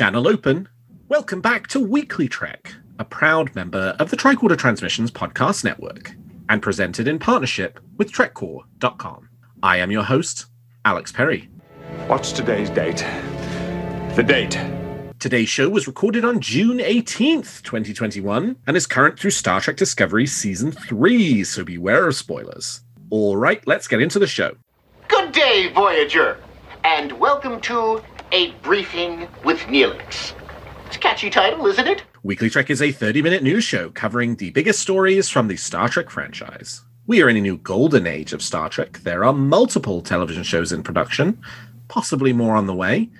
Channel open. Welcome back to Weekly Trek, a proud member of the Tricorder Transmissions Podcast Network, and presented in partnership with TrekCore.com. I am your host, Alex Perry. What's today's date? The date. Today's show was recorded on June 18th, 2021, and is current through Star Trek Discovery Season 3, so beware of spoilers. All right, let's get into the show. Good day, Voyager, and welcome to A Briefing with Neelix. It's a catchy title, isn't it? Weekly Trek is a 30 minute news show covering the biggest stories from the Star Trek franchise. We are in a new golden age of Star Trek. There are multiple television shows in production, possibly more on the way,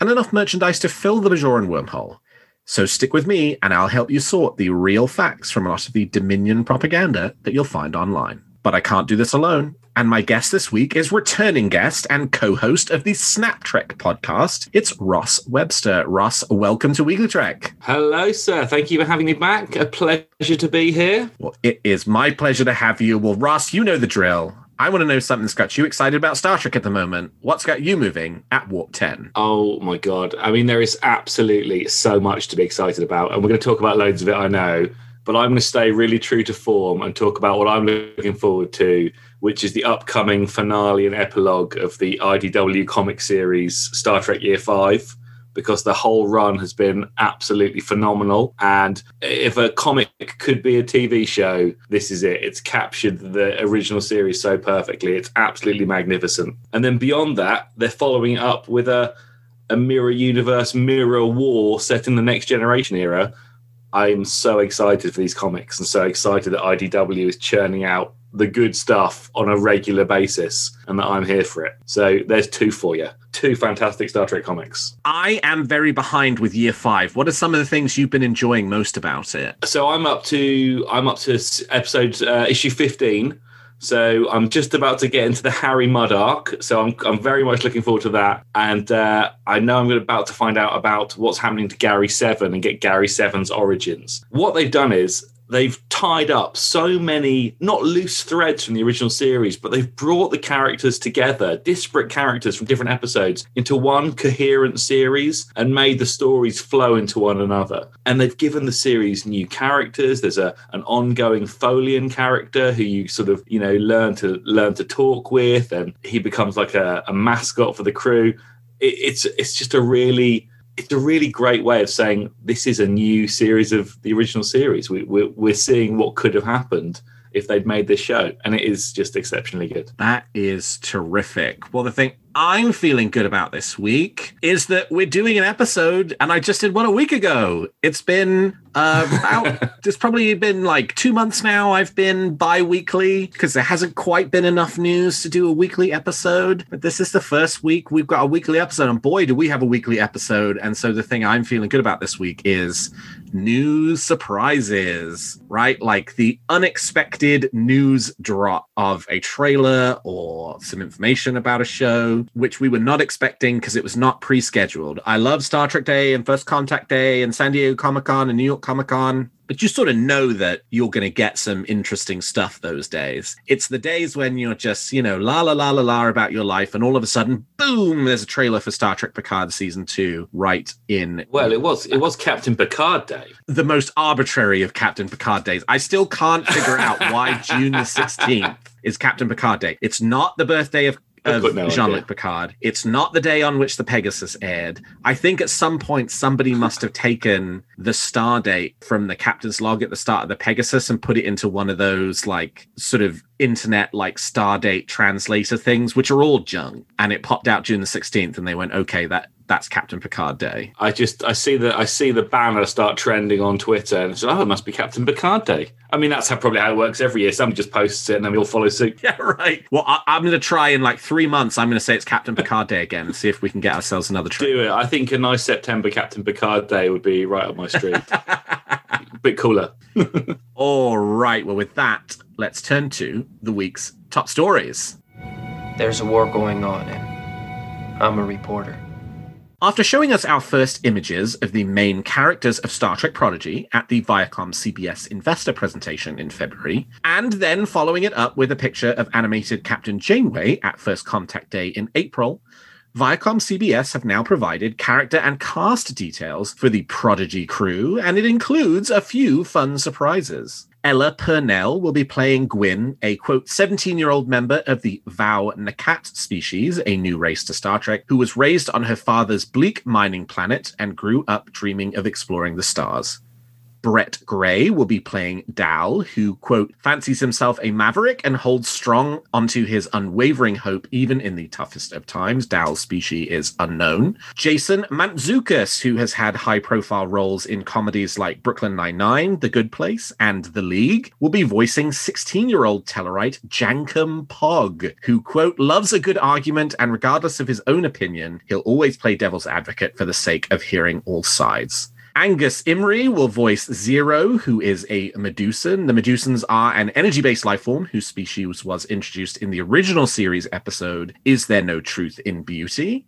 and enough merchandise to fill the Bajoran wormhole. So stick with me, and I'll help you sort the real facts from a lot of the Dominion propaganda that you'll find online. But I can't do this alone. And my guest this week is returning guest and co-host of the Snap Trek podcast. It's Ross Webster. Ross, welcome to Weekly Trek. Hello, sir. Thank you for having me back. A pleasure to be here. Well, it is my pleasure to have you. Well, Ross, you know the drill. I want to know something that's got you excited about Star Trek at the moment. What's got you moving at Warp 10? Oh my god. I mean, there is absolutely so much to be excited about, and we're going to talk about loads of it, I know. But I'm going to stay really true to form and talk about what I'm looking forward to, which is the upcoming finale and epilogue of the IDW comic series Star Trek Year 5 because the whole run has been absolutely phenomenal. And if a comic could be a TV show, this is it. It's captured the original series so perfectly. It's absolutely magnificent. And then beyond that, they're following it up with a a mirror universe, mirror war set in the next generation era. I'm so excited for these comics and so excited that IDW is churning out the good stuff on a regular basis and that I'm here for it. So there's two for you. Two fantastic Star Trek comics. I am very behind with year five. What are some of the things you've been enjoying most about it? So I'm up to I'm up to episode uh, issue 15. So I'm just about to get into the Harry Mudd arc. So I'm I'm very much looking forward to that. And uh, I know I'm about to find out about what's happening to Gary Seven and get Gary Seven's origins. What they've done is they've tied up so many not loose threads from the original series but they've brought the characters together disparate characters from different episodes into one coherent series and made the stories flow into one another. And they've given the series new characters. There's a an ongoing Tholian character who you sort of you know learn to learn to talk with and he becomes like a, a mascot for the crew. It, it's it's just a really it's a really great way of saying this is a new series of the original series. We, we're, we're seeing what could have happened if they'd made this show, and it is just exceptionally good. That is terrific. Well, the thing I'm feeling good about this week is that we're doing an episode, and I just did one a week ago. It's been uh, about, it's probably been like two months now. I've been bi weekly because there hasn't quite been enough news to do a weekly episode. But this is the first week we've got a weekly episode, and boy, do we have a weekly episode. And so the thing I'm feeling good about this week is news surprises, right? Like the unexpected news drop of a trailer or some information about a show, which we were not expecting because it was not pre scheduled. I love Star Trek Day and First Contact Day and San Diego Comic Con and New York Comic Con. But you sort of know that you're going to get some interesting stuff those days. It's the days when you're just, you know, la la la la la about your life, and all of a sudden, boom, there's a trailer for Star Trek Picard season two right in Well, it was it was Captain Picard Day. the most arbitrary of Captain Picard days. I still can't figure out why June the 16th is Captain Picard Day. It's not the birthday of, of Jean Luc. Picard. It's not the day on which the Pegasus aired. I think at some point somebody must have taken the star date from the captain's log at the start of the Pegasus and put it into one of those like sort of internet like star date translator things, which are all junk. And it popped out June the 16th, and they went, okay, that that's Captain Picard Day. I just I see the I see the banner start trending on Twitter, and it's oh, it must be Captain Picard Day. I mean, that's how probably how it works every year. Somebody just posts it, and then we all follow suit. Yeah, right. Well, I, I'm going to try in like three months. I'm going to say it's Captain Picard Day again and see if we can get ourselves another trip. Do it. I think a nice September Captain Picard Day would be right up my street. Bit cooler. All right. Well, with that, let's turn to the week's top stories. There's a war going on, and I'm a reporter. After showing us our first images of the main characters of Star Trek Prodigy at the Viacom CBS investor presentation in February, and then following it up with a picture of animated Captain Janeway at First Contact Day in April, Viacom CBS have now provided character and cast details for the Prodigy crew, and it includes a few fun surprises. Ella Purnell will be playing Gwyn, a quote 17 year old member of the Vau N'Akat species, a new race to Star Trek, who was raised on her father's bleak mining planet and grew up dreaming of exploring the stars. Brett Gray will be playing Dal, who, quote, fancies himself a maverick and holds strong onto his unwavering hope even in the toughest of times. Dal's species is unknown. Jason Mantzoukas, who has had high profile roles in comedies like Brooklyn Nine-Nine, The Good Place, and The League, will be voicing 16 year old Tellarite Jankum Pog, who, quote, loves a good argument and regardless of his own opinion, he'll always play devil's advocate for the sake of hearing all sides. Angus Imrie will voice Zero, who is a Medusan. The Medusans are an energy based life form whose species was introduced in the original series episode, Is There No Truth in Beauty?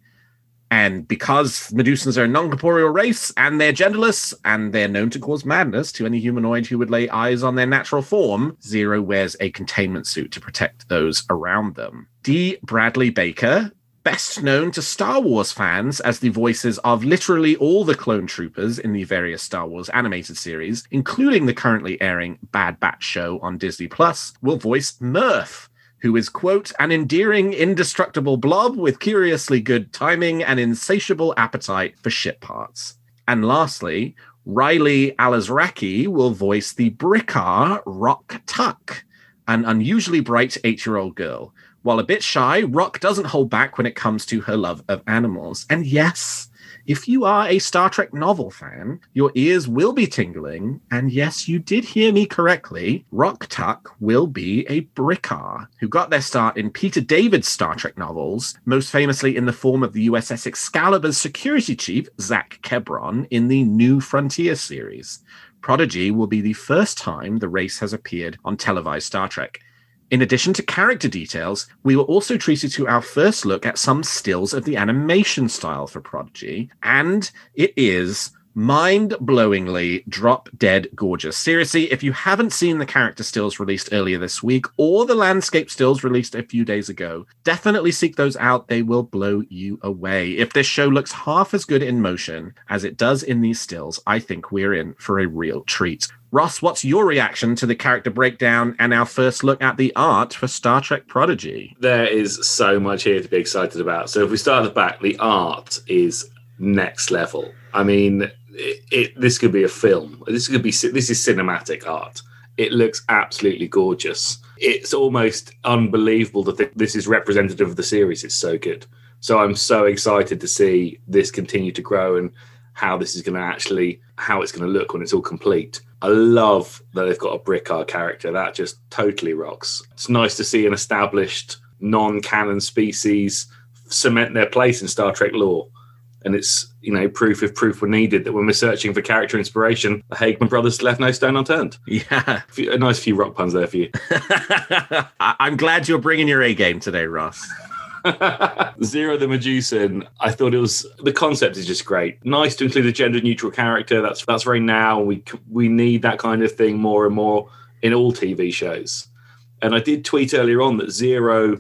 And because Medusans are a non corporeal race and they're genderless and they're known to cause madness to any humanoid who would lay eyes on their natural form, Zero wears a containment suit to protect those around them. D. Bradley Baker best known to Star Wars fans as the voices of literally all the clone troopers in the various Star Wars animated series, including the currently airing Bad Batch show on Disney Plus, will voice Murph, who is, quote, an endearing, indestructible blob with curiously good timing and insatiable appetite for ship parts. And lastly, Riley Alazraki will voice the Brikar Rock Tuck, an unusually bright eight year old girl. While a bit shy, Rok doesn't hold back when it comes to her love of animals. And yes, if you are a Star Trek novel fan, your ears will be tingling. And yes, you did hear me correctly. Rok-Tahk will be a Brikar who got their start in Peter David's Star Trek novels, most famously in the form of the USS Excalibur's security chief, Zak Kebron, in the New Frontier series. Prodigy will be the first time the race has appeared on televised Star Trek. In addition to character details, we were also treated to our first look at some stills of the animation style for Prodigy, and it is mind blowingly drop dead gorgeous. Seriously, if you haven't seen the character stills released earlier this week or the landscape stills released a few days ago, definitely seek those out. They will blow you away. If this show looks half as good in motion as it does in these stills, I think we're in for a real treat. Ross, what's your reaction to the character breakdown and our first look at the art for Star Trek Prodigy? There is so much here to be excited about. So if we start at the back, the art is next level. I mean, it, it, this could be a film. This could be this is cinematic art. It looks absolutely gorgeous. It's almost unbelievable to think this is representative of the series. It's so good. So I'm so excited to see this continue to grow and how this is going to actually how it's going to look when it's all complete. I love that they've got a Brikar character. That just totally rocks. It's nice to see an established non-canon species cement their place in Star Trek lore. And it's, you know, proof if proof were needed that when we're searching for character inspiration, the Hageman brothers left no stone unturned. Yeah. A nice few rock puns there for you. I'm glad you're bringing your A game today, Ross. Zero the Medusan, I thought it was the concept is just great. Nice to include a gender neutral character. That's that's very now. We we need that kind of thing more and more in all TV shows. And I did tweet earlier on that Zero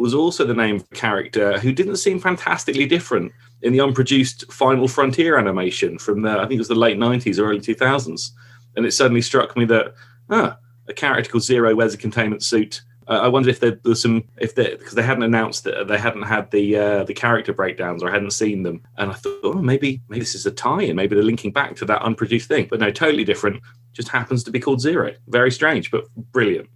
was also the name of a character who didn't seem fantastically different in the unproduced Final Frontier animation from the I think it was the late nineties or early two thousands. And it suddenly struck me that ah, a character called Zero wears a containment suit uh, I wonder if there some if they because they hadn't announced that they hadn't had the uh, the character breakdowns or I hadn't seen them, and I thought, oh, maybe maybe this is a tie-in, maybe they're linking back to that unproduced thing. But no, totally different. Just happens to be called Zero. Very strange, but brilliant.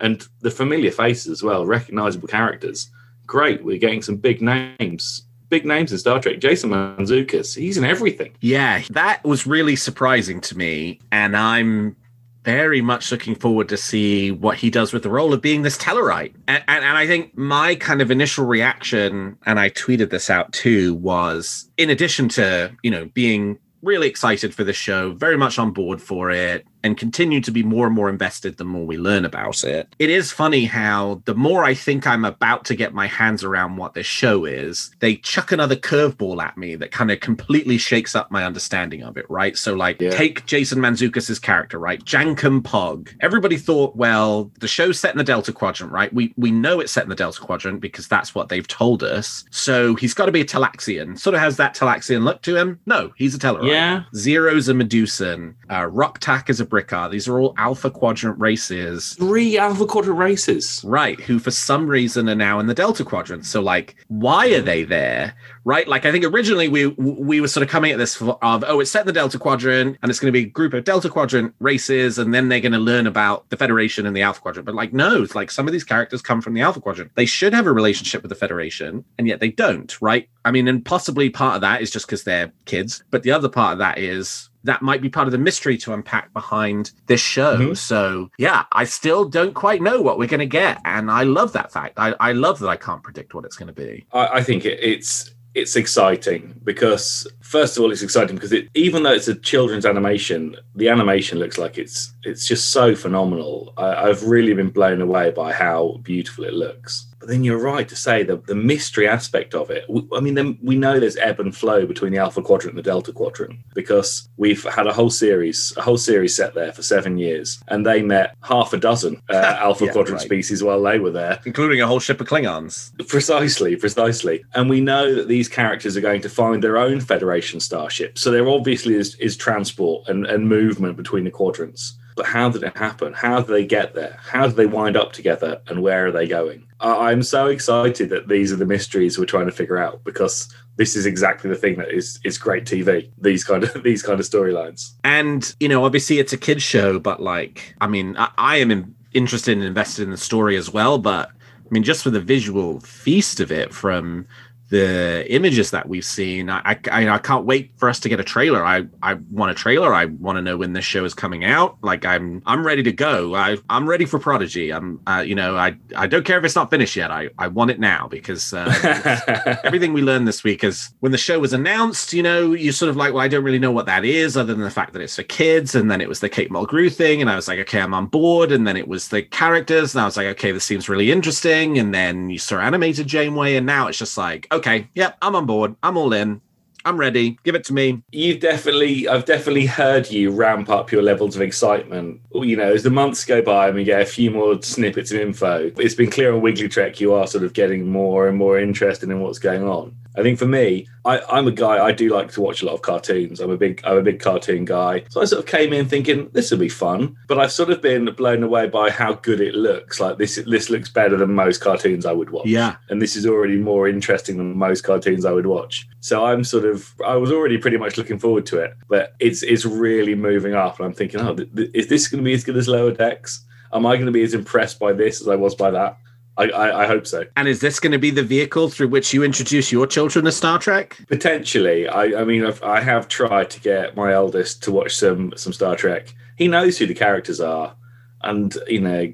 And the familiar faces as well, recognizable characters. Great. We're getting some big names big names in Star Trek. Jason Mantzoukas, he's in everything. Yeah, that was really surprising to me, and I'm very much looking forward to see what he does with the role of being this Tellarite. And, and, and, I think my kind of initial reaction, and I tweeted this out too, was in addition to, you know, being really excited for the show, very much on board for it, and continue to be more and more invested the more we learn about it. It is funny how the more I think I'm about to get my hands around what this show is, they chuck another curveball at me that kind of completely shakes up my understanding of it, right? So, like, Yeah. take Jason Mantzoukas' character, right? Jankum Pog. Everybody thought, well, the show's set in the Delta Quadrant, right? We we know it's set in the Delta Quadrant because that's what they've told us. So he's got to be a Talaxian. Sort of has that Talaxian look to him. No, he's a Tellarite. Yeah. Zero's a Medusan. Uh, Rok-Tahk is a Brikar. These are all Alpha Quadrant races. Three Alpha Quadrant races. Right, who for some reason are now in the Delta Quadrant. So, like, why are they there? Right, like I think originally we we were sort of coming at this of oh, it's set in the Delta Quadrant and it's going to be a group of Delta Quadrant races, and then they're going to learn about the Federation and the Alpha Quadrant. But like, no, it's like some of these characters come from the Alpha Quadrant. They should have a relationship with the Federation, and yet they don't. Right? I mean, and possibly part of that is just because they're kids, but the other part of that is that might be part of the mystery to unpack behind this show. Mhm. So yeah, I still don't quite know what we're going to get, and I love that fact. I, I love that I can't predict what it's going to be. I, I think it, it's it's exciting because first of all, it's exciting because it, even though it's a children's animation, the animation looks like it's it's just so phenomenal. I, I've really been blown away by how beautiful it looks. But then you're right to say the the mystery aspect of it. I mean, then we know there's ebb and flow between the Alpha Quadrant and the Delta Quadrant because we've had a whole series, a whole series set there for seven years, and they met half a dozen uh, Alpha Yeah, Quadrant right. species while they were there. Including a whole ship of Klingons. Precisely, precisely. And we know that these characters are going to find their own Federation starship. So there obviously is, is transport and, and movement between the quadrants. But how did it happen? How do they get there? How do they wind up together? And where are they going? I'm so excited that these are the mysteries we're trying to figure out because this is exactly the thing that is is great TV. These kind of these kind of storylines. And, you know, obviously it's a kid's show, but like, I mean, I, I am in, interested and invested in the story as well. But I mean, just for the visual feast of it from the images that we've seen, I, I, I can't wait for us to get a trailer. I, I want a trailer. I want to know when this show is coming out. Like I'm, I'm ready to go. I, I'm ready for Prodigy. I'm, uh, you know, I, I don't care if it's not finished yet. I, I want it now because uh, everything we learned this week is when the show was announced, you know, you sort of like, well, I don't really know what that is, other than the fact that it's for kids. And then it was the Kate Mulgrew thing, and I was like, okay, I'm on board. And then it was the characters, and I was like, okay, this seems really interesting. And then you saw animated Janeway, and now it's just like, okay, yep, I'm on board. I'm all in. I'm ready. Give it to me. You've definitely, I've definitely heard you ramp up your levels of excitement. You know, as the months go by and we get a few more snippets of info, it's been clear on Weekly Trek you are sort of getting more and more interested in what's going on. I think for me, I, I'm a guy. I do like to watch a lot of cartoons. I'm a big, I'm a big cartoon guy. So I sort of came in thinking this will be fun, but I've sort of been blown away by how good it looks. Like this, this looks better than most cartoons I would watch Yeah. and this is already more interesting than most cartoons I would watch. So I'm sort of I was already pretty much looking forward to it, but it's it's really moving up, and I'm thinking, oh, th- th- is this going to be as good as Lower Decks? Am I going to be as impressed by this as I was by that? I, I, I hope so. And is this going to be the vehicle through which you introduce your children to Star Trek? Potentially, I, I mean, I've, I have tried to get my eldest to watch some some Star Trek. He knows who the characters are, and you know,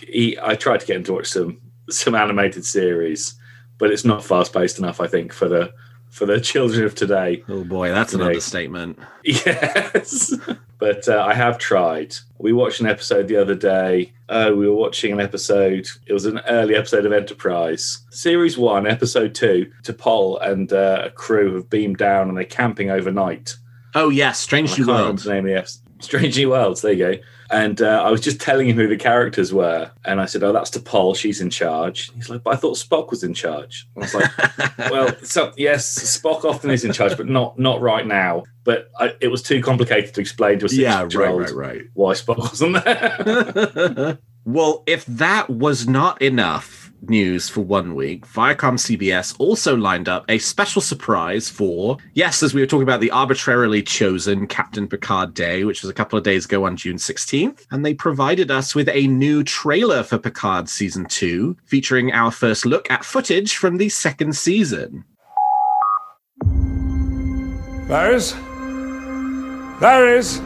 he, I tried to get him to watch some some animated series, but it's not fast paced enough, I think, for the for the children of today. Oh boy, that's an Right. understatement. Yes, but uh, I have tried. We watched an episode the other day. Uh, we were watching an episode. It was an early episode of Enterprise, series one, episode two. T'Pol and uh, a crew have beamed down and they're camping overnight. Oh yes, Strange New can't World. name of the episode. Strange New Worlds. There you go. And uh, I was just telling him who the characters were, and I said, "Oh, that's T'Pol. She's in charge." He's like, "But I thought Spock was in charge." I was like, well, so, yes, Spock often is in charge, but not not right now. But I, it was too complicated to explain to a yeah, six year right, right, right. why Spock wasn't there. well, if that was not enough news for one week, Viacom CBS also lined up a special surprise for, yes, as we were talking about the arbitrarily chosen Captain Picard Day, which was a couple of days ago on June 16th. And they provided us with a new trailer for Picard Season 2, featuring our first look at footage from the second season. Varys? Varys?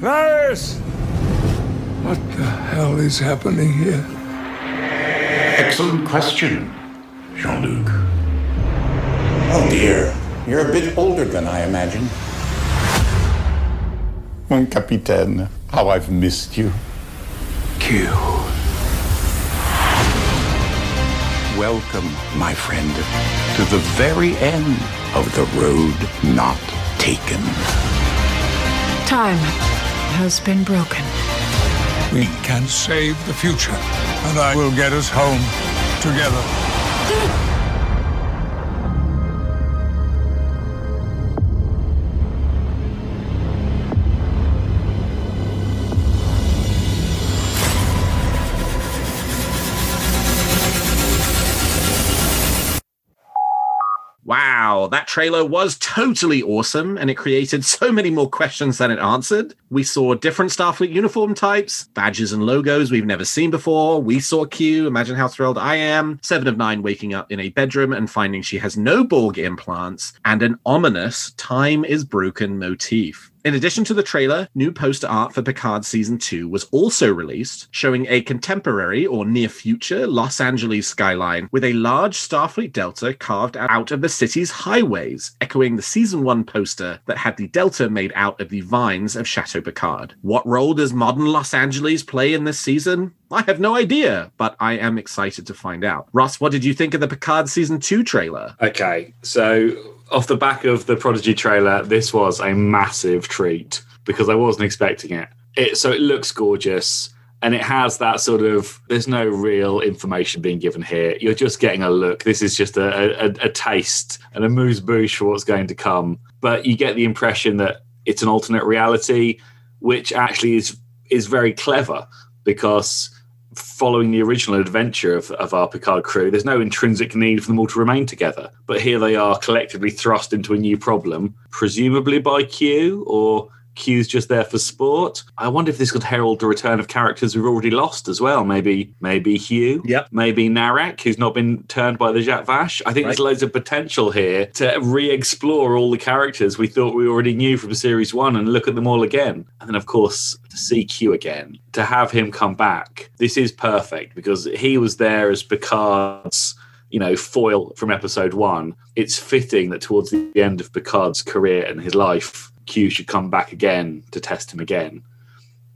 Varys! What the hell is happening here? Excellent question, Jean Luc. Oh dear. You're a bit older than I imagined. mon capitaine. How I've missed you. Q. Welcome, my friend, to the very end of the road not taken. Time has been broken. We can save the future, and I will get us home together. That trailer was totally awesome and it created so many more questions than it answered. We saw different Starfleet uniform types, badges and logos we've never seen before. We saw Q, imagine how thrilled I am. Seven of Nine waking up in a bedroom and finding she has no Borg implants, and an ominous time is broken motif. In addition to the trailer, new poster art for Picard Season 2 was also released, showing a contemporary or near future Los Angeles skyline with a large Starfleet Delta carved out of the city's highways, echoing the Season 1 poster that had the Delta made out of the vines of Chateau Picard. What role does modern Los Angeles play in this season? I have no idea, but I am excited to find out. Ross, what did you think of the Picard Season 2 trailer? Okay, so off the back of the Prodigy trailer, this was a massive treat because I wasn't expecting it. It so it looks gorgeous and it has that sort of there's no real information being given here. You're just getting a look. This is just a, a, a taste and a moose bouche for what's going to come. But you get the impression that it's an alternate reality, which actually is is very clever because following the original adventure of, of our Picard crew, there's no intrinsic need for them all to remain together. But here they are collectively thrust into a new problem, presumably by Q or Q's just there for sport. I wonder if this could herald the return of characters we've already lost as well. Maybe maybe Hugh. Yep. Maybe Narek, who's not been turned by the Zhat Vash. I think there's loads of potential here to re-explore all the characters we thought we already knew from series one and look at them all again. And then of course to see Q again, to have him come back. This is perfect because he was there as Picard's you know, foil from episode one, it's fitting that towards the end of Picard's career and his life, Q should come back again to test him again,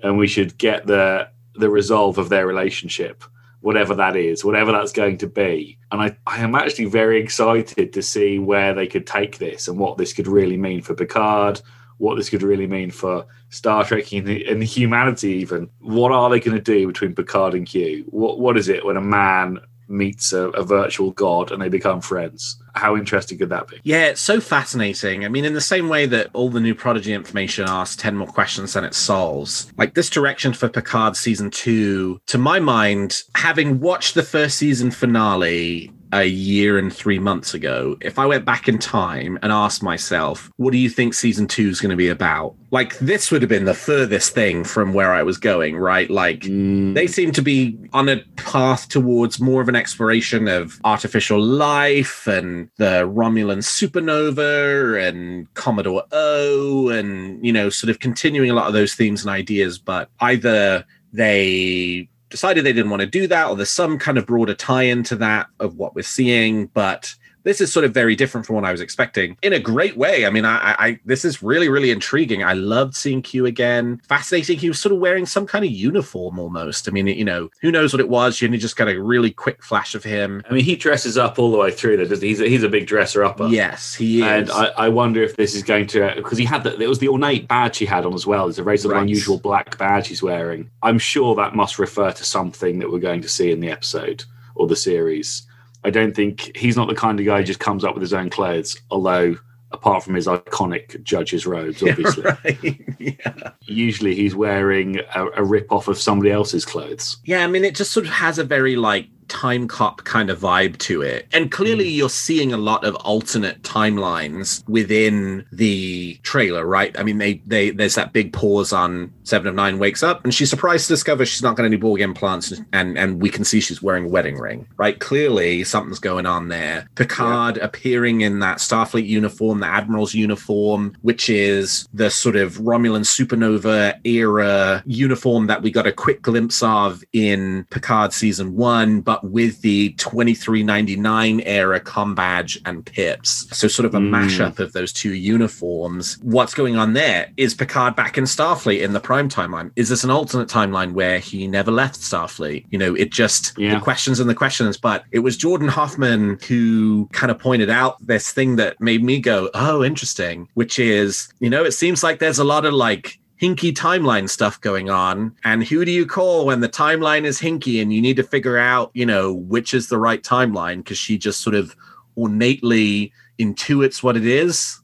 and we should get the the resolve of their relationship, whatever that is, whatever that's going to be. And I, I am actually very excited to see where they could take this and what this could really mean for Picard, what this could really mean for Star Trek and, and humanity. Even what are they going to do between Picard and Q? What what is it when a man meets a, a, virtual god and they become friends. How interesting could that be? Yeah, it's so fascinating. I mean, in the same way that all the new Prodigy information asks 10 more questions than it solves, like this direction for Picard season two, to my mind, having watched the first season finale a year and three months ago, if I went back in time and asked myself, what do you think season two is going to be about? Like, this would have been the furthest thing from where I was going, right? Like, mm. they seem to be on a path towards more of an exploration of artificial life and the Romulan supernova and Commodore O, and, you know, sort of continuing a lot of those themes and ideas, but either they decided they didn't want to do that, or there's some kind of broader tie into that of what we're seeing. But this is sort of very different from what I was expecting in a great way. I mean, I, I this is really, really intriguing. I loved seeing Q again. Fascinating. He was sort of wearing some kind of uniform almost. I mean, you know, who knows what it was? You only just got a really quick flash of him. I mean, he dresses up all the way through. There, he's a, he's a big dresser upper. Yes, he is. And I, I wonder if this is going to because he had that. It was the ornate badge he had on as well. It's a very sort of unusual black badge he's wearing. I'm sure that must refer to something that we're going to see in the episode or the series. I don't think he's not the kind of guy who just comes up with his own clothes, although apart from his iconic judge's robes, obviously. Yeah, right. yeah. Usually he's wearing a, a rip off of somebody else's clothes. Yeah, I mean, it just sort of has a very like time cop kind of vibe to it. And clearly mm. you're seeing a lot of alternate timelines within the trailer, right? I mean, they they there's that big pause on Seven of Nine wakes up and she's surprised to discover she's not got any Borg implants and and we can see she's wearing a wedding ring, right? Clearly something's going on there. Picard yeah. appearing in that Starfleet uniform, the Admiral's uniform, which is the sort of Romulan supernova era uniform that we got a quick glimpse of in Picard season one, but with the 2399 era com badge and pips. So sort of a Mm. mashup of those two uniforms. What's going on there? Is Picard back in Starfleet in the prime timeline? Is this an alternate timeline where he never left Starfleet? You know, it just Yeah. the questions and the questions. But it was Jordan Hoffman who kind of pointed out this thing that made me go, "Oh, interesting." Which is, you know, it seems like there's a lot of like hinky timeline stuff going on. And who do you call when the timeline is hinky and you need to figure out, you know, which is the right timeline? Because she just sort of ornately intuits what it is.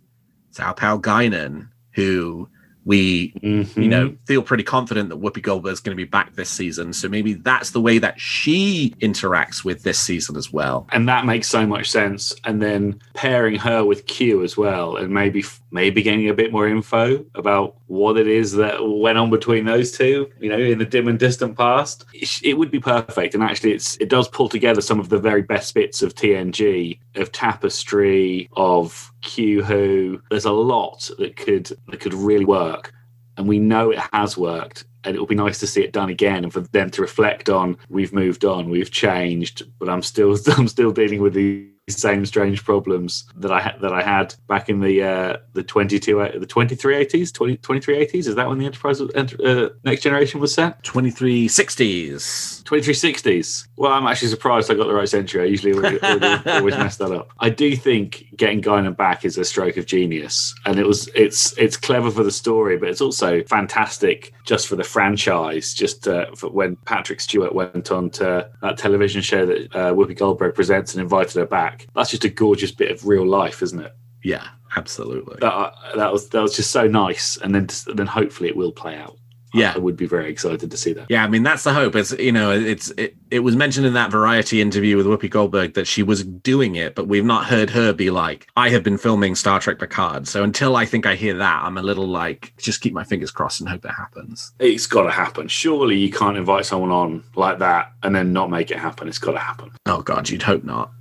It's our pal Guinan, who we, Mhm. you know, feel pretty confident that Whoopi Goldberg's going to be back this season. So maybe that's the way that she interacts with this season as well. and that makes so much sense. And then pairing her with Q as well, and maybe maybe getting a bit more info about what it is that went on between those two. You know, in the dim and distant past, it, it would be perfect. And actually, it's it does pull together some of the very best bits of TNG, of Tapestry, of Q Who. There's a lot that could that could really work, and we know it has worked and it will be nice to see it done again and for them to reflect on we've moved on we've changed but i'm still i'm still dealing with the same strange problems that i had that i had back in the uh the 22 uh, the 2380s 20, 2380s is that when the enterprise uh, next generation was set 2360s. 2360s. Well, I'm actually surprised I got the right century. I usually always, always, always mess that up. I do think getting Guinan back is a stroke of genius, and it was it's it's clever for the story, but it's also fantastic just for the franchise. Just uh, for when Patrick Stewart went on to that television show that uh, Whoopi Goldberg presents and invited her back. That's just a gorgeous bit of real life, isn't it? Yeah, absolutely. That uh, that was that was just so nice, and then then hopefully it will play out. Yeah. I would be very excited to see that. Yeah, I mean that's the hope. It's you know, it's it, it was mentioned in that variety interview with Whoopi Goldberg that she was doing it, but we've not heard her be like, I have been filming Star Trek Picard. So until I think I hear that, I'm a little like just keep my fingers crossed and hope it happens. It's got to happen. Surely you can't invite someone on like that and then not make it happen. It's got to happen. Oh god, you'd hope not.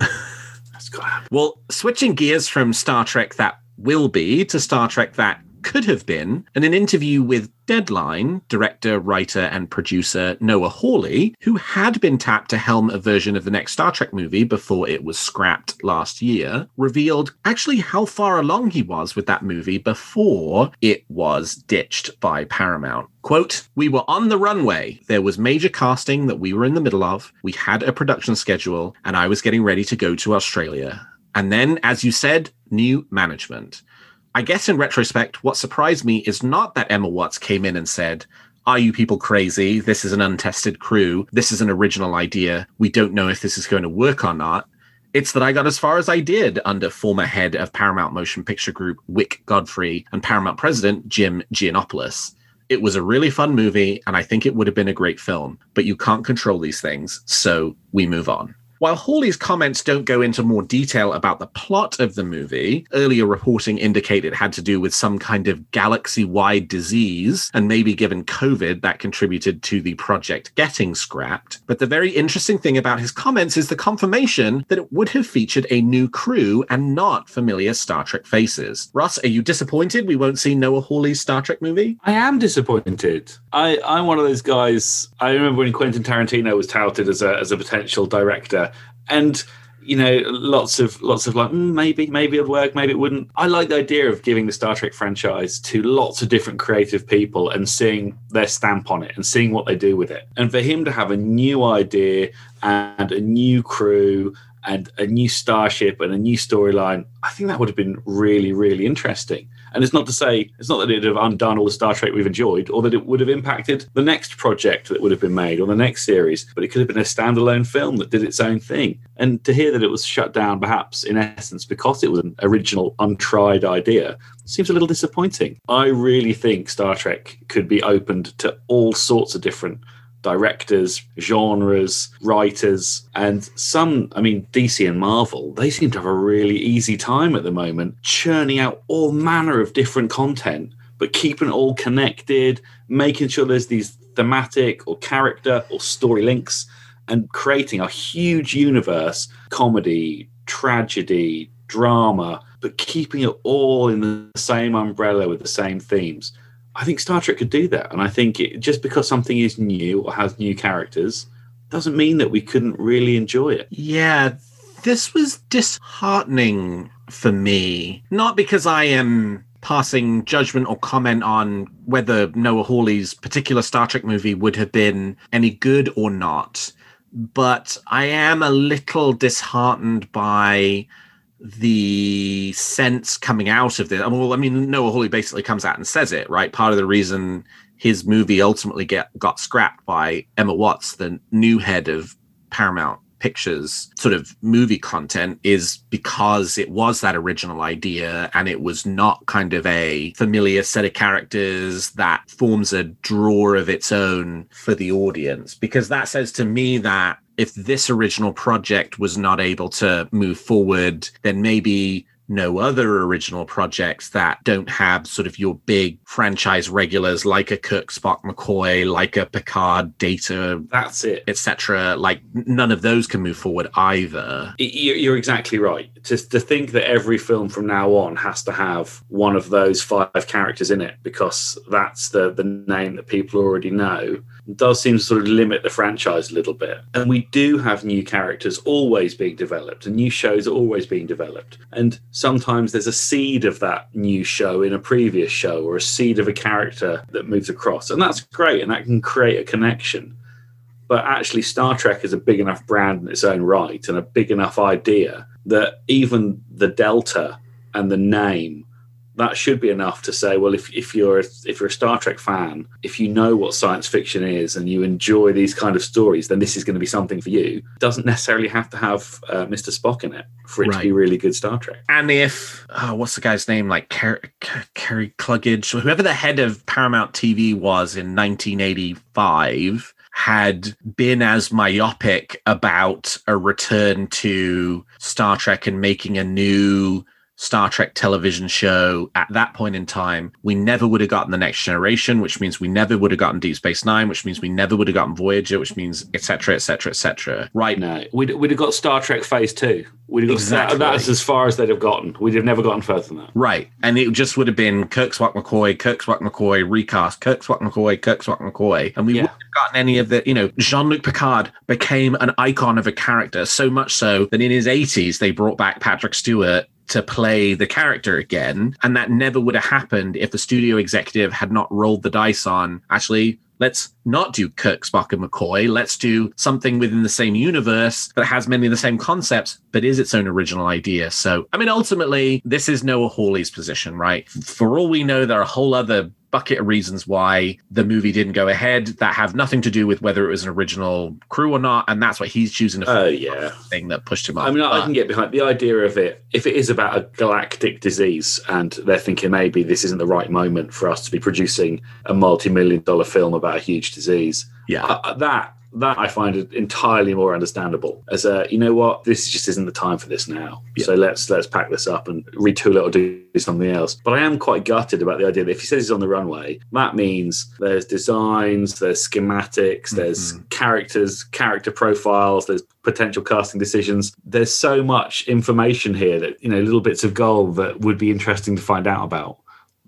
Well, switching gears from Star Trek that will be to Star Trek that could have been, in an interview with Deadline, director, writer, and producer Noah Hawley, who had been tapped to helm a version of the next Star Trek movie before it was scrapped last year, revealed actually how far along he was with that movie before it was ditched by Paramount. Quote, we were on the runway. There was major casting that we were in the middle of. We had a production schedule, and I was getting ready to go to Australia. And then, as you said, new management. I guess in retrospect, what surprised me is not that Emma Watts came in and said, Are you people crazy? This is an untested crew. This is an original idea. We don't know if this is going to work or not. It's that I got as far as I did under former head of Paramount Motion Picture Group, Wyck Godfrey, and Paramount president, Jim Giannopoulos. It was a really fun movie, and I think it would have been a great film, but you can't control these things, so we move on. While Hawley's comments don't go into more detail about the plot of the movie, earlier reporting indicated it had to do with some kind of galaxy wide disease, and maybe given COVID, that contributed to the project getting scrapped. But the very interesting thing about his comments is the confirmation that it would have featured a new crew and not familiar Star Trek faces. Ross, are you disappointed we won't see Noah Hawley's Star Trek movie? I am disappointed. I, I'm one of those guys. I remember when Quentin Tarantino was touted as a as a potential director, and you know, lots of lots of like mm, maybe maybe it'd work, maybe it wouldn't. I like the idea of giving the Star Trek franchise to lots of different creative people and seeing their stamp on it and seeing what they do with it. And for him to have a new idea and a new crew and a new starship and a new storyline, I think that would have been really, really interesting. And it's not to say, it's not that it would have undone all the Star Trek we've enjoyed or that it would have impacted the next project that would have been made or the next series, but it could have been a standalone film that did its own thing. And to hear that it was shut down, perhaps in essence, because it was an original, untried idea, seems a little disappointing. I really think Star Trek could be opened to all sorts of different directors, genres, writers, and some, I mean, DC and Marvel, they seem to have a really easy time at the moment churning out all manner of different content, but keeping it all connected, making sure there's these thematic or character or story links, and creating a huge universe comedy, tragedy, drama, but keeping it all in the same umbrella with the same themes. I think Star Trek could do that. And I think it, just because something is new or has new characters doesn't mean that we couldn't really enjoy it. Yeah, this was disheartening for me. Not because I am passing judgment or comment on whether Noah Hawley's particular Star Trek movie would have been any good or not, but I am a little disheartened by the sense coming out of this. Well, I mean, Noah Hawley basically comes out and says it, right? Part of the reason his movie ultimately get got scrapped by Emma Watts, the new head of Paramount Pictures sort of movie content is because it was that original idea and it was not kind of a familiar set of characters that forms a draw of its own for the audience. Because that says to me that if this original project was not able to move forward, then maybe no other original projects that don't have sort of your big franchise regulars like a Kirk, Spock, McCoy, like a Picard, Data, That's it. etc. Like none of those can move forward either. You- You're exactly right. To, to think that every film from now on has to have one of those five characters in it because that's the, the name that people already know does seem to sort of limit the franchise a little bit. And we do have new characters always being developed and new shows are always being developed. And sometimes there's a seed of that new show in a previous show or a seed of a character that moves across. And that's great and that can create a connection but actually Star Trek is a big enough brand in its own right and a big enough idea that even the delta and the name that should be enough to say well if, if you're if you're a Star Trek fan if you know what science fiction is and you enjoy these kind of stories then this is going to be something for you it doesn't necessarily have to have uh, Mr. Spock in it for it to be really good Star Trek And if oh, what's the guy's name? Like Car- Car- Cluggage, whoever the head of Paramount TV was in 1985, had been as myopic about a return to Star Trek and making a new Star Trek television show at that point in time, we never would have gotten the next generation, which means we never would have gotten Deep Space Nine, which means we never would have gotten Voyager, which means et cetera, et cetera, et cetera. Right no we'd, we'd have got Star Trek Phase 2 we'd have got Exactly. that, that's as far as they'd have gotten we'd have never gotten further than that Right. And it just would have been Kirk Spock McCoy, Kirk Spock McCoy, recast, Kirk Spock McCoy, Kirk Spock McCoy. And we Yeah. wouldn't have gotten any of the, you know, Jean Luc Picard became an icon of a character, so much so that in his 80s, they brought back Patrick Stewart to play the character again. And that never would have happened if the studio executive had not rolled the dice on actually. Let's not do Kirk, Spock, and McCoy. Let's do something within the same universe that has many of the same concepts, but is its own original idea. So, I mean, ultimately, this is Noah Hawley's position, right? For all we know, there are a whole other bucket of reasons why the movie didn't go ahead that have nothing to do with whether it was an original crew or not. And that's what he's choosing to oh yeah thing that pushed him up. I mean, I can get behind the idea of it. If it is about a galactic disease and they're thinking maybe this isn't the right moment for us to be producing a multi million dollar film about a huge disease, yeah. uh, that that I find it entirely more understandable. As a, you know what, this just isn't the time for this now. So let's let's pack this up and retool it or do something else. But I am quite gutted about the idea that if he says he's on the runway, that means there's designs, there's schematics, there's mm-hmm. characters, character profiles, there's potential casting decisions. There's so much information here that you know, little bits of gold that would be interesting to find out about.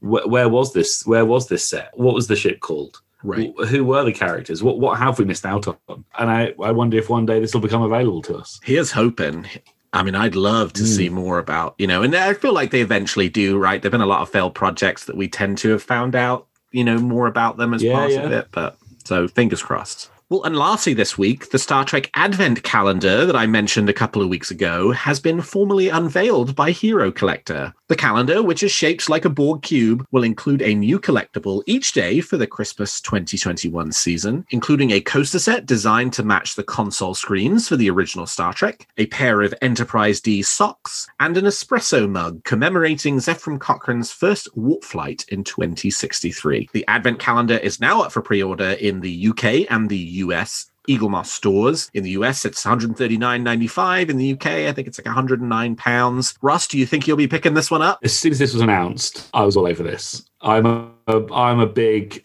Where, where was this? Where was this set? What was the ship called? Right. Wh- Who were the characters? What what have we missed out on? And I, I wonder if one day this will become available to us. Here's hoping. I mean, I'd love to Hmm. see more about, you know, and I feel like they eventually do, right? There've been a lot of failed projects that we tend to have found out, you know, more about them as Yeah, part of it. But so fingers crossed. Well, and lastly, this week, the Star Trek Advent calendar that I mentioned a couple of weeks ago has been formally unveiled by Hero Collector. The calendar, which is shaped like a Borg cube, will include a new collectible each day for the Christmas 2021 season, including a coaster set designed to match the console screens for the original Star Trek, a pair of Enterprise D socks, and an espresso mug commemorating Zefram Cochrane's first warp flight in 2063. The Advent calendar is now up for pre order in the UK and the US Eaglemoss stores. In the US, it's 139.95. In the UK, I think it's like 109 pounds. Russ, do you think you'll be picking this one up? As soon as this was announced, I was all over this. I'm a, I'm a big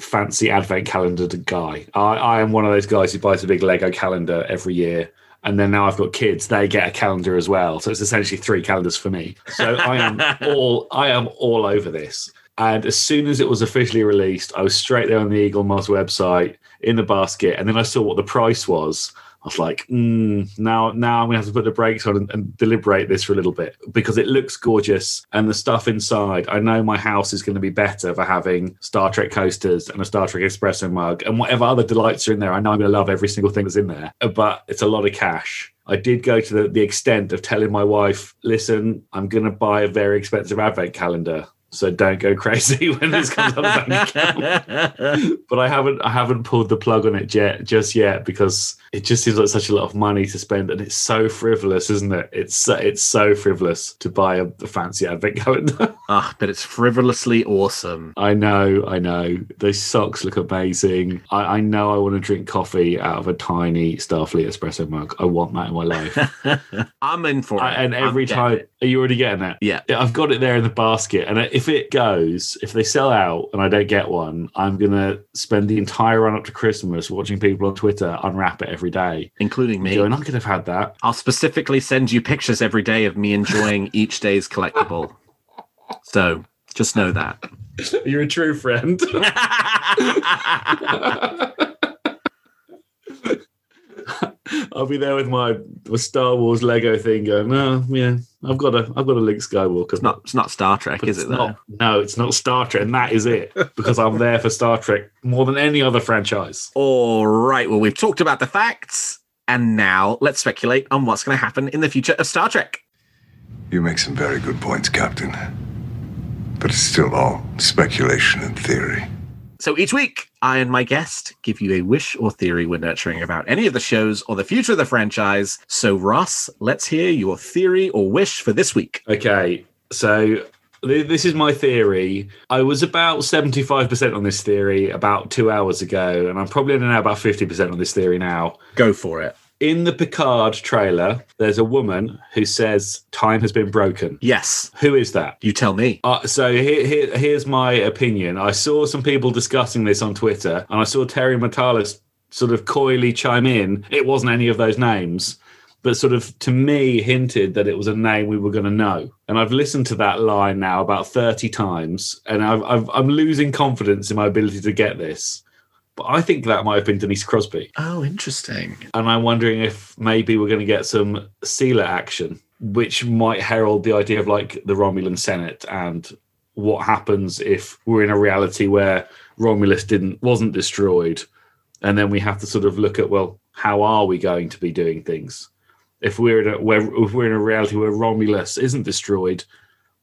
fancy advent calendar guy. I, I am one of those guys who buys a big Lego calendar every year. And then now I've got kids; they get a calendar as well. So it's essentially three calendars for me. So I am all I am all over this. And as soon as it was officially released, I was straight there on the Eaglemoss website. In the basket, and then I saw what the price was. I was like, mm, now, now I'm gonna have to put the brakes on and, and deliberate this for a little bit because it looks gorgeous and the stuff inside. I know my house is going to be better for having Star Trek coasters and a Star Trek espresso mug and whatever other delights are in there. I know I'm going to love every single thing that's in there, but it's a lot of cash. I did go to the, the extent of telling my wife, listen, I'm going to buy a very expensive advent calendar. So don't go crazy when this comes on the bank account. but I haven't I haven't pulled the plug on it yet just yet because it just seems like such a lot of money to spend and it's so frivolous, isn't it? It's so, it's so frivolous to buy a, a fancy advent calendar. Ah, but it's frivolously awesome. I know, I know. Those socks look amazing. I, I know I want to drink coffee out of a tiny Starfleet espresso mug. I want that in my life. I'm in for it. I- and I'm every time, are you already getting that? Yeah. I've got it there in the basket. And if it goes, if they sell out and I don't get one, I'm going to spend the entire run up to Christmas watching people on Twitter unwrap it every day. including me. Going, I could have had that. I'll specifically send you pictures every day of me enjoying each day's collectible. So just know that. You're a true friend. I'll be there with my, my Star Wars Lego thing going, no, yeah, I've got a I've got a Luke Skywalker. It's not it's not Star Trek, But is it's it? Not, no, it's not Star Trek, and that is it. Because I'm there for Star Trek more than any other franchise. All right. Well, we've talked about the facts, and now let's speculate on what's going to happen in the future of Star Trek. You make some very good points, Captain. But it's still all speculation and theory. So each week, I and my guest give you a wish or theory we're nurturing about any of the shows or the future of the franchise. So, Ross, let's hear your theory or wish for this week. Okay, so th- this is my theory. I was about 75% on this theory about two hours ago, and I'm probably only now about 50% on this theory now. Go for it. In the Picard trailer, there's a woman who says time has been broken. Yes, Who is that? you tell me. Uh, so here, here, here's my opinion. I saw some people discussing this on Twitter, and I saw Terry Matalas sort of coyly chime in. It wasn't any of those names, but sort of to me hinted that it was a name we were going to know. And I've listened to that line now about 30 times, and I've, I've, I'm losing confidence in my ability to get this. But I think that might have been Denise Crosby. Oh, interesting. And I'm wondering if maybe we're going to get some Sela action, which might herald the idea of like the Romulan Senate and what happens if we're in a reality where Romulus didn't wasn't destroyed, and then we have to sort of look at well, how are we going to be doing things? If we're in a where if we're in a reality where Romulus isn't destroyed,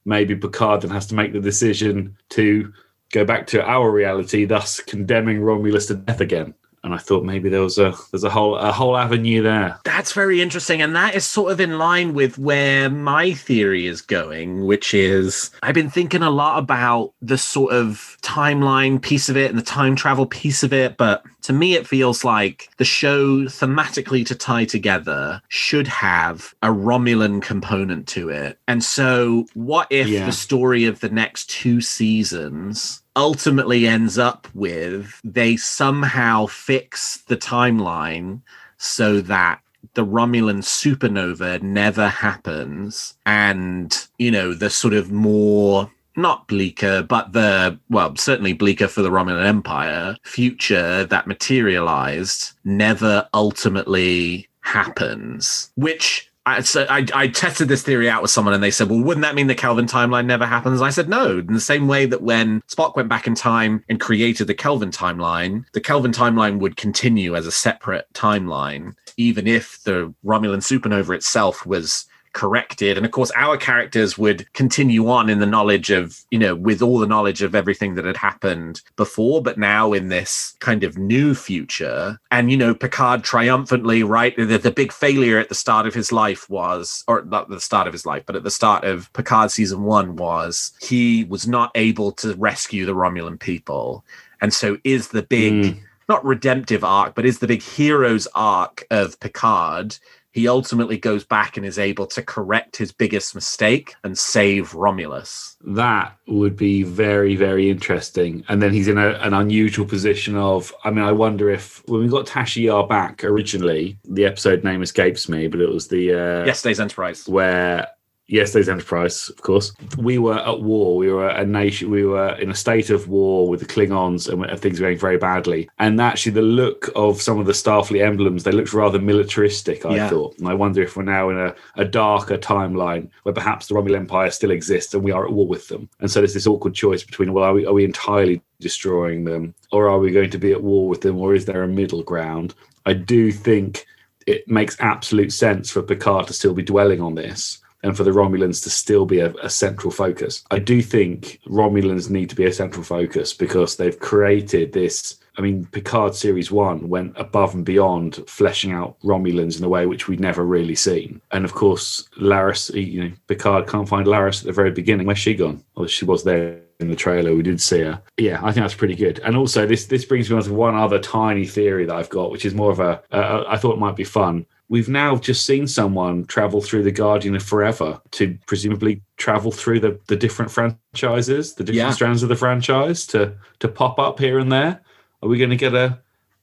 maybe Picard then has to make the decision to go back to our reality, thus condemning Romulus to death again. And I thought maybe there was a there's a whole a whole avenue there. That's very interesting. And that is sort of in line with where my theory is going, which is I've been thinking a lot about the sort of timeline piece of it and the time travel piece of it. But to me, it feels like the show thematically to tie together should have a Romulan component to it. And so, what if Yeah. the story of the next two seasons ultimately ends up with they somehow fix the timeline so that the Romulan supernova never happens and you know the sort of more not bleaker but the well certainly bleaker for the Romulan empire future that materialized never ultimately happens which I, so I, I tested this theory out with someone and they said, well, wouldn't that mean the Kelvin timeline never happens? I said, no. In the same way that when Spock went back in time and created the Kelvin timeline, the Kelvin timeline would continue as a separate timeline, even if the Romulan supernova itself was corrected. And of course, our characters would continue on in the knowledge of, you know, with all the knowledge of everything that had happened before, but now in this kind of new future. And, you know, Picard triumphantly, right? The, the big failure at the start of his life was, or not the start of his life, but at the start of Picard season one was he was not able to rescue the Romulan people. And so is the big, hmm. not redemptive arc, but is the big hero's arc of Picard he ultimately goes back and is able to correct his biggest mistake and save Romulus. That would be very, very interesting. And then he's in a, an unusual position of, I mean, I wonder if when we got Tasha Yar back originally, the episode name escapes me, but it was the uh, Yesterday's Enterprise. where yesterday's Enterprise, of course. We were at war. We were a nation. We were in a state of war with the Klingons, and things were going very badly. And actually, the look of some of the Starfleet emblems they looked rather militaristic. I Yeah. thought, and I wonder if we're now in a, a darker timeline where perhaps the Romulan Empire still exists and we are at war with them. And so there's this awkward choice between well, are we are we entirely destroying them, or are we going to be at war with them, or is there a middle ground? I do think it makes absolute sense for Picard to still be dwelling on this and for the Romulans to still be a, a central focus. I do think Romulans need to be a central focus because they've created this. I mean, Picard Series 1 went above and beyond fleshing out Romulans in a way which we'd never really seen. And of course, Laris, you know, Picard can't find Laris at the very beginning. Where's she gone? Well, she was there in the trailer. We did see her. Yeah, I think that's pretty good. And also, this this brings me on to one other tiny theory that I've got, which is more of a. Uh, I thought it might be fun. We've now just seen someone travel through the Guardian of Forever to presumably travel through the, the different franchises, the different Yeah. strands of the franchise to to pop up here and there. Are we going to get a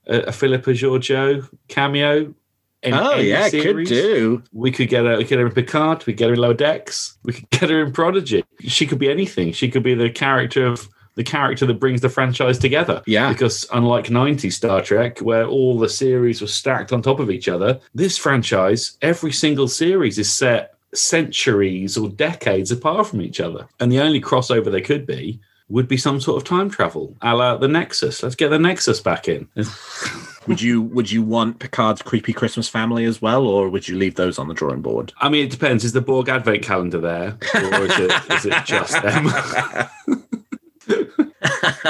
a, a Philippa Georgiou cameo? in oh any yeah, could do. We could get her, we could get her in Picard. We could get her in Lower Decks. We could get her in Prodigy. She could be anything. She could be the character of the character that brings the franchise together. Yeah. Because unlike 90s Star Trek, where all the series were stacked on top of each other, this franchise, every single series is set centuries or decades apart from each other. And the only crossover there could be would be some sort of time travel, a la the Nexus. Let's get the Nexus back in. Would you would you want Picard's creepy Christmas family as well, or would you leave those on the drawing board? I mean, it depends. Is the Borg Advent calendar there, or is it, is it just them?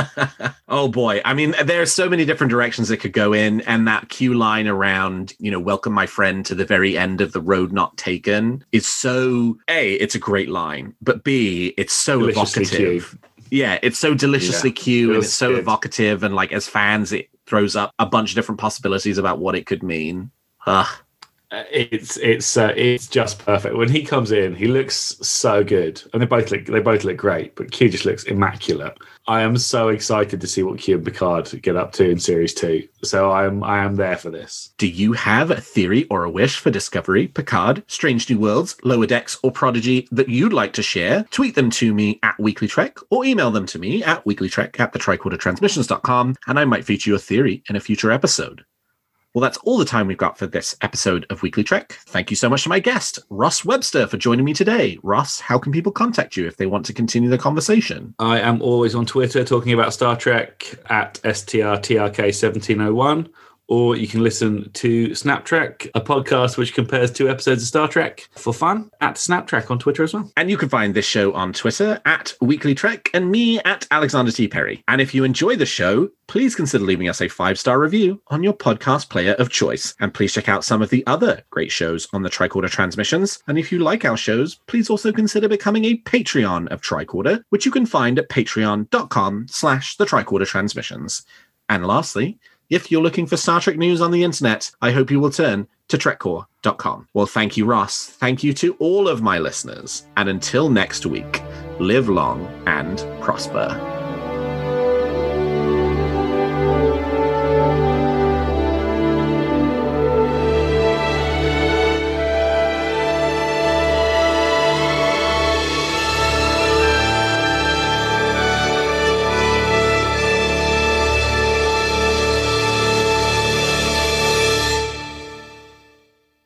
oh boy i mean there are so many different directions it could go in and that Q line around you know welcome my friend to the very end of the road not taken is so a it's a great line but b it's so evocative yeah it's so deliciously Yeah, cute and it's so good. evocative and like as fans it throws up a bunch of different possibilities about what it could mean Ugh. Uh, it's it's uh, it's just perfect. When he comes in, he looks so good, and they both look they both look great. But Q just looks immaculate. I am so excited to see what and Picard get up to in series two. So I am I am there for this. Do you have a theory or a wish for Discovery, Picard, Strange New Worlds, Lower Decks, or Prodigy that you'd like to share? Tweet them to me at Weekly Trek or email them to me at weeklytrek at the tricordertransmissions.com and I might feature your theory in a future episode. Well, that's all the time we've got for this episode of Weekly Trek. Thank you so much to my guest, Ross Webster, for joining me today. Ross, how can people contact you if they want to continue the conversation? I am always on Twitter talking about Star Trek at strtrk1701, or you can listen to Snap Trek, a podcast which compares two episodes of Star Trek for fun at Snap Trek on Twitter as well. And you can find this show on Twitter at Weekly Trek and me at Alexander T. Perry. And if you enjoy the show, please consider leaving us a five star review on your podcast player of choice. And please check out some of the other great shows on the Tricorder Transmissions. And if you like our shows, please also consider becoming a Patreon of Tricorder, which you can find at patreon.com slash the Tricorder Transmissions. And lastly, if you're looking for Star Trek news on the internet, I hope you will turn to trekcore.com. Well, thank you, Ross. Thank you to all of my listeners. And until next week, live long and prosper.